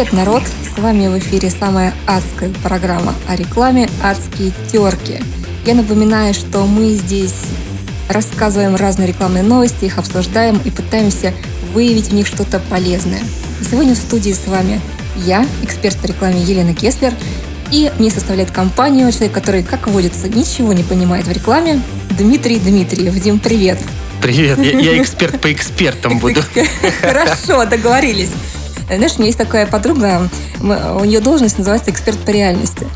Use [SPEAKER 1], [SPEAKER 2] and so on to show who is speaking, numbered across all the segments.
[SPEAKER 1] Привет, народ! С вами в эфире самая адская программа о рекламе «Адские терки». Я напоминаю, что мы здесь рассказываем разные рекламные новости, их обсуждаем и пытаемся выявить в них что-то полезное. И сегодня в студии с вами я, эксперт по рекламе Елена Кеслер, и мне составляет компанию человек, который, как водится, ничего не понимает в рекламе, Дмитрий Дмитриев. Дим, привет!
[SPEAKER 2] Привет, я, я эксперт по экспертам буду.
[SPEAKER 1] Хорошо, договорились. Знаешь, у меня есть такая подруга, у нее должность называется эксперт по реальности.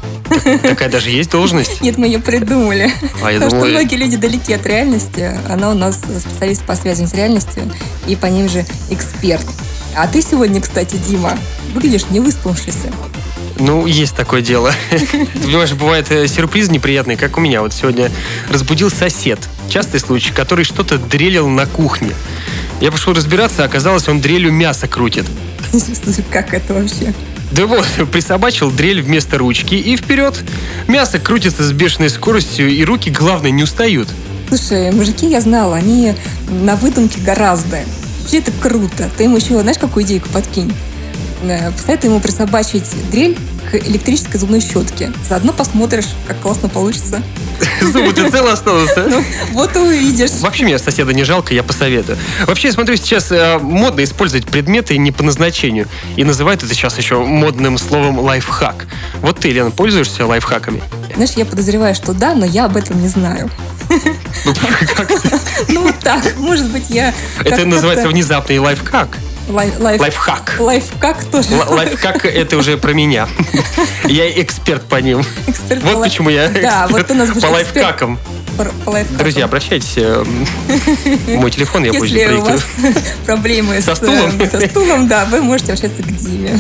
[SPEAKER 2] Такая даже есть должность?
[SPEAKER 1] Нет, мы ее придумали.
[SPEAKER 2] А я
[SPEAKER 1] Потому
[SPEAKER 2] думал,
[SPEAKER 1] что многие люди далеки от реальности. Она у нас специалист по связям с реальностью и по ним же эксперт. А ты сегодня, кстати, Дима, выглядишь не выспавшийся.
[SPEAKER 2] Ну, есть такое дело. Понимаешь, бывает э, сюрприз неприятный, как у меня. Вот сегодня разбудил сосед. Частый случай, который что-то дрелил на кухне. Я пошел разбираться, а оказалось, он дрелью мясо крутит.
[SPEAKER 1] Как это вообще?
[SPEAKER 2] Да вот, присобачил дрель вместо ручки и вперед. Мясо крутится с бешеной скоростью, и руки, главное, не устают.
[SPEAKER 1] Слушай, мужики, я знала, они на выдумке гораздо. Вообще это круто. Ты ему еще, знаешь, какую идейку подкинь? Э, Посоветуй ему присобачить дрель к электрической зубной щетке. Заодно посмотришь, как классно получится.
[SPEAKER 2] Зубы ты цел остался?
[SPEAKER 1] Ну, вот и увидишь.
[SPEAKER 2] Вообще меня соседа не жалко, я посоветую. Вообще, я смотрю, сейчас э, модно использовать предметы не по назначению. И называют это сейчас еще модным словом лайфхак. Вот ты, Лена, пользуешься лайфхаками?
[SPEAKER 1] Знаешь, я подозреваю, что да, но я об этом не знаю.
[SPEAKER 2] Ну, как?
[SPEAKER 1] Ну, вот так. Может быть, я...
[SPEAKER 2] Это называется внезапный лайфхак.
[SPEAKER 1] Лай- лайф-
[SPEAKER 2] Лайфхак.
[SPEAKER 1] Лайфхак тоже.
[SPEAKER 2] Л- Лайфхак это уже про меня. Я эксперт по ним.
[SPEAKER 1] Эксперт по
[SPEAKER 2] Вот
[SPEAKER 1] лай-
[SPEAKER 2] почему я
[SPEAKER 1] Да, вот у нас
[SPEAKER 2] по лайфхакам.
[SPEAKER 1] по- по лайфхакам.
[SPEAKER 2] Друзья, обращайтесь. э, Мой телефон я позже
[SPEAKER 1] Если у вас проблемы
[SPEAKER 2] Со стулом?
[SPEAKER 1] со стулом, да, вы можете обращаться к Диме.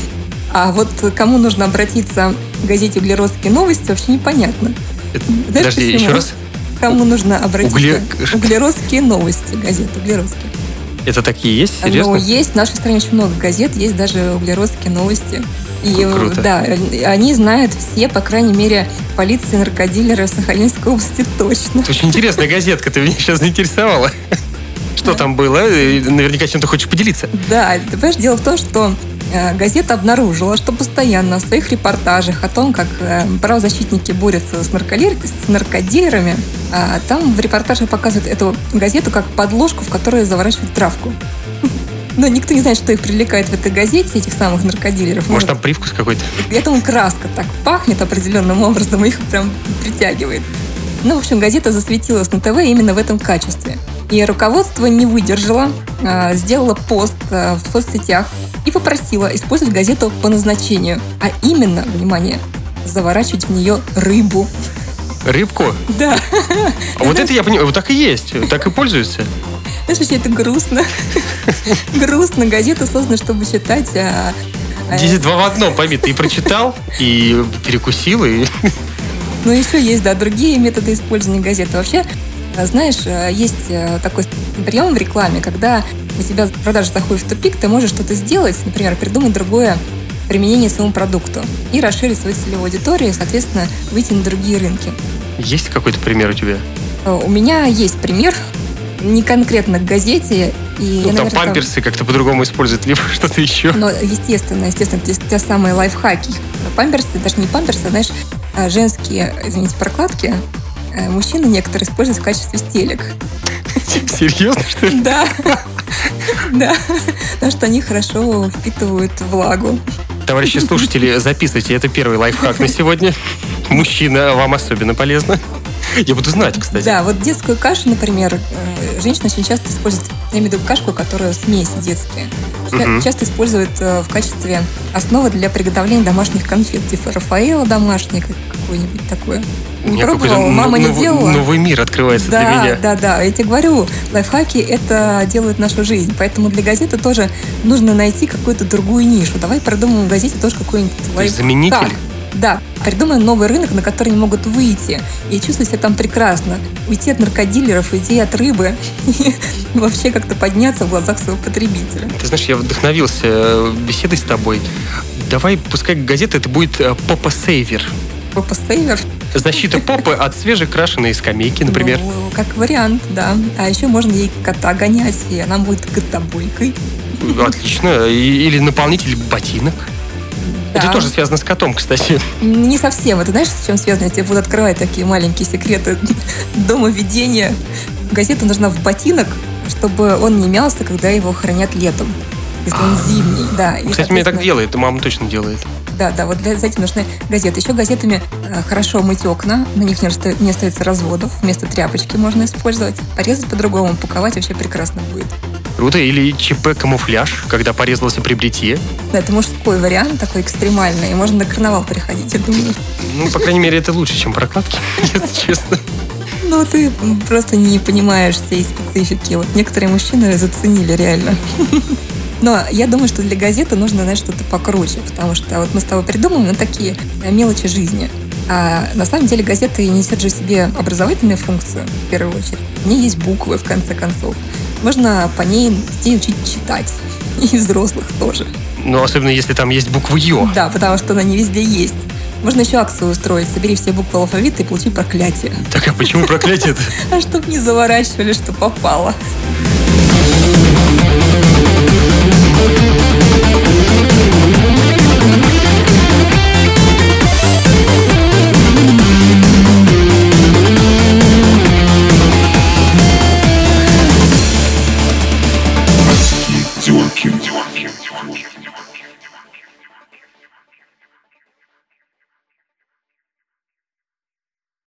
[SPEAKER 1] А вот кому нужно обратиться к газете «Углеродские новости» вообще непонятно.
[SPEAKER 2] Это-
[SPEAKER 1] Знаешь,
[SPEAKER 2] Подожди,
[SPEAKER 1] почему?
[SPEAKER 2] еще раз.
[SPEAKER 1] Кому нужно обратиться?
[SPEAKER 2] Угле-
[SPEAKER 1] «Углеродские новости», газета «Углеродские».
[SPEAKER 2] Это такие есть?
[SPEAKER 1] Ну,
[SPEAKER 2] Серьезно?
[SPEAKER 1] есть в нашей стране очень много газет, есть даже углеродские новости. И
[SPEAKER 2] круто.
[SPEAKER 1] да, они знают все, по крайней мере, полиции наркодилеры Сахалинской области точно.
[SPEAKER 2] Это очень интересная газетка, ты меня сейчас заинтересовала. Что там было? Наверняка чем-то хочешь поделиться.
[SPEAKER 1] Да, понимаешь, дело в том, что газета обнаружила, что постоянно в своих репортажах о том, как э, правозащитники борются с, нарколер- с наркодилерами, а там в репортаже показывают эту газету как подложку, в которую заворачивают травку. Но никто не знает, что их привлекает в этой газете, этих самых наркодилеров.
[SPEAKER 2] Может, там привкус какой-то?
[SPEAKER 1] Я думаю, краска так пахнет определенным образом, и их прям притягивает. Ну, в общем, газета засветилась на ТВ именно в этом качестве. И руководство не выдержало, а, сделало пост а, в соцсетях и попросило использовать газету по назначению. А именно, внимание, заворачивать в нее рыбу.
[SPEAKER 2] Рыбку?
[SPEAKER 1] Да.
[SPEAKER 2] А вот это я понимаю, вот так и есть, так и пользуются.
[SPEAKER 1] Знаешь, вообще это грустно. Грустно. Газета создана, чтобы читать. а, а,
[SPEAKER 2] Здесь два в одном, пойми, ты и прочитал, и перекусил, и...
[SPEAKER 1] Ну, еще есть, да, другие методы использования газеты. Вообще, знаешь, э, есть э, такой прием в рекламе, когда у тебя продажа заходит в тупик, ты можешь что-то сделать, например, придумать другое применение своему продукту и расширить свою целевую аудиторию, и, соответственно, выйти на другие рынки.
[SPEAKER 2] Есть какой-то пример у тебя?
[SPEAKER 1] Э, У меня есть пример, не конкретно к газете, и
[SPEAKER 2] Ну,
[SPEAKER 1] я,
[SPEAKER 2] там
[SPEAKER 1] наверное,
[SPEAKER 2] памперсы как-то по-другому используют, либо что-то еще.
[SPEAKER 1] Но, естественно, естественно, те, те самые лайфхаки. Памперсы, даже не памперсы, а, знаешь, а, женские, извините, прокладки, мужчины некоторые используют в качестве стелек.
[SPEAKER 2] Серьезно, что ли?
[SPEAKER 1] Да. Да. Потому что они хорошо впитывают влагу.
[SPEAKER 2] Товарищи слушатели, записывайте, это первый лайфхак на сегодня. Мужчина, вам особенно полезно. Я буду знать, кстати.
[SPEAKER 1] Да, вот детскую кашу, например, э, женщины очень часто используют, я имею в виду кашку, которая смесь детская.
[SPEAKER 2] Мгм.
[SPEAKER 1] Часто используют э, в качестве основы для приготовления домашних конфет, типа Рафаэла домашний, как- какой-нибудь такое. Не пробовала, мама не делала.
[SPEAKER 2] Новый мир открывается для
[SPEAKER 1] Да,
[SPEAKER 2] меня.
[SPEAKER 1] да, да. Я тебе говорю, лайфхаки это делают нашу жизнь. Поэтому для газеты тоже нужно найти какую-то другую нишу. Давай придумаем в газете тоже какой-нибудь лайфхак.
[SPEAKER 2] заменитель?
[SPEAKER 1] Да, придумаем новый рынок, на который они могут выйти и чувствовать себя там прекрасно. Уйти от наркодилеров, уйти от рыбы и вообще как-то подняться в глазах своего потребителя.
[SPEAKER 2] Ты знаешь, я вдохновился э, беседой с тобой. Давай, пускай газета это будет э, попа-сейвер.
[SPEAKER 1] Попа-сейвер.
[SPEAKER 2] Защита попы от свежекрашенной скамейки, например.
[SPEAKER 1] Ну, как вариант, да. А еще можно ей кота гонять, и она будет котобойкой.
[SPEAKER 2] Отлично. Или наполнитель ботинок.
[SPEAKER 1] Да.
[SPEAKER 2] Это тоже связано с котом, кстати.
[SPEAKER 1] Не совсем. Это знаешь, с чем связано? Я тебе буду открывать такие маленькие секреты дома ведения. Газета нужна в ботинок, чтобы он не мялся, когда его хранят летом. Если он зимний, да. И,
[SPEAKER 2] Кстати, мне так делает, и мама точно делает.
[SPEAKER 1] Да, да, вот для за этим нужны газеты. Еще газетами э, хорошо мыть окна, на них не остается разводов. Вместо тряпочки можно использовать. Порезать по-другому, упаковать вообще прекрасно будет.
[SPEAKER 2] Круто. Или ЧП-камуфляж, когда порезался при бритье.
[SPEAKER 1] Да, это мужской вариант, такой экстремальный. И можно на карнавал приходить, я думаю.
[SPEAKER 2] Ну, по крайней мере, это лучше, чем прокладки, если честно.
[SPEAKER 1] Ну, ты просто не понимаешь всей специфики. Вот некоторые мужчины заценили реально. Но я думаю, что для газеты нужно, знаешь, что-то покруче, потому что вот мы с тобой придумываем ну, такие э, мелочи жизни. А на самом деле газета несет же себе образовательную функцию, в первую очередь. В ней есть буквы, в конце концов. Можно по ней детей учить читать. И взрослых тоже.
[SPEAKER 2] Ну, особенно если там есть буква Ё.
[SPEAKER 1] Да, потому что она не везде есть. Можно еще акцию устроить. Собери все буквы алфавита и получи проклятие.
[SPEAKER 2] Так, а почему проклятие-то?
[SPEAKER 1] А чтоб не заворачивали, что попало.